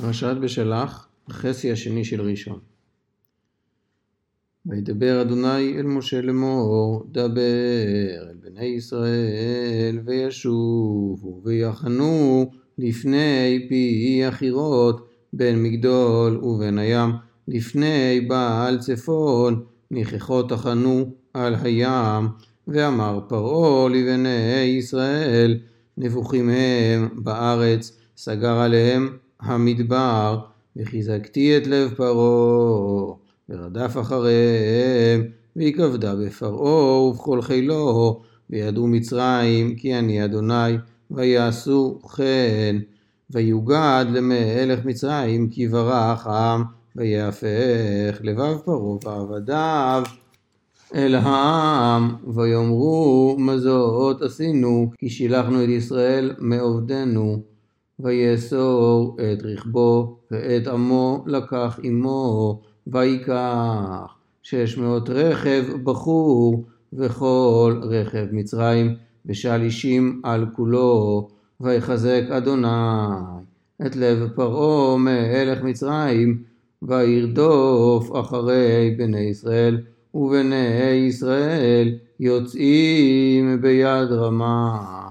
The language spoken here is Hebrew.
פרשת בשלח, החסי השני של ראשון. וידבר אדוני אל משה לאמור, דבר אל בני ישראל, וישובו ויחנו לפני פי החירות, בין מגדול ובין הים, לפני בעל צפון, ניחכות תחנו על הים, ואמר פרעה לבני ישראל, נבוכים הם בארץ, סגר עליהם המדבר, וחיזקתי את לב פרעה, ורדף אחריהם, והיא כבדה בפרעה ובכל חילו, וידעו מצרים כי אני אדוני, ויעשו כן. ויוגד למלך מצרים כי ברח העם, ויהפך לבב פרעה ועבדיו אל העם, ויאמרו מה זאת עשינו, כי שילחנו את ישראל מעובדנו. ויאסור את רכבו, ואת עמו לקח עמו, ויקח שש מאות רכב בחור, וכל רכב מצרים, ושלישים על כולו, ויחזק אדוני את לב פרעה מלך מצרים, וירדוף אחרי בני ישראל, ובני ישראל יוצאים ביד רמה.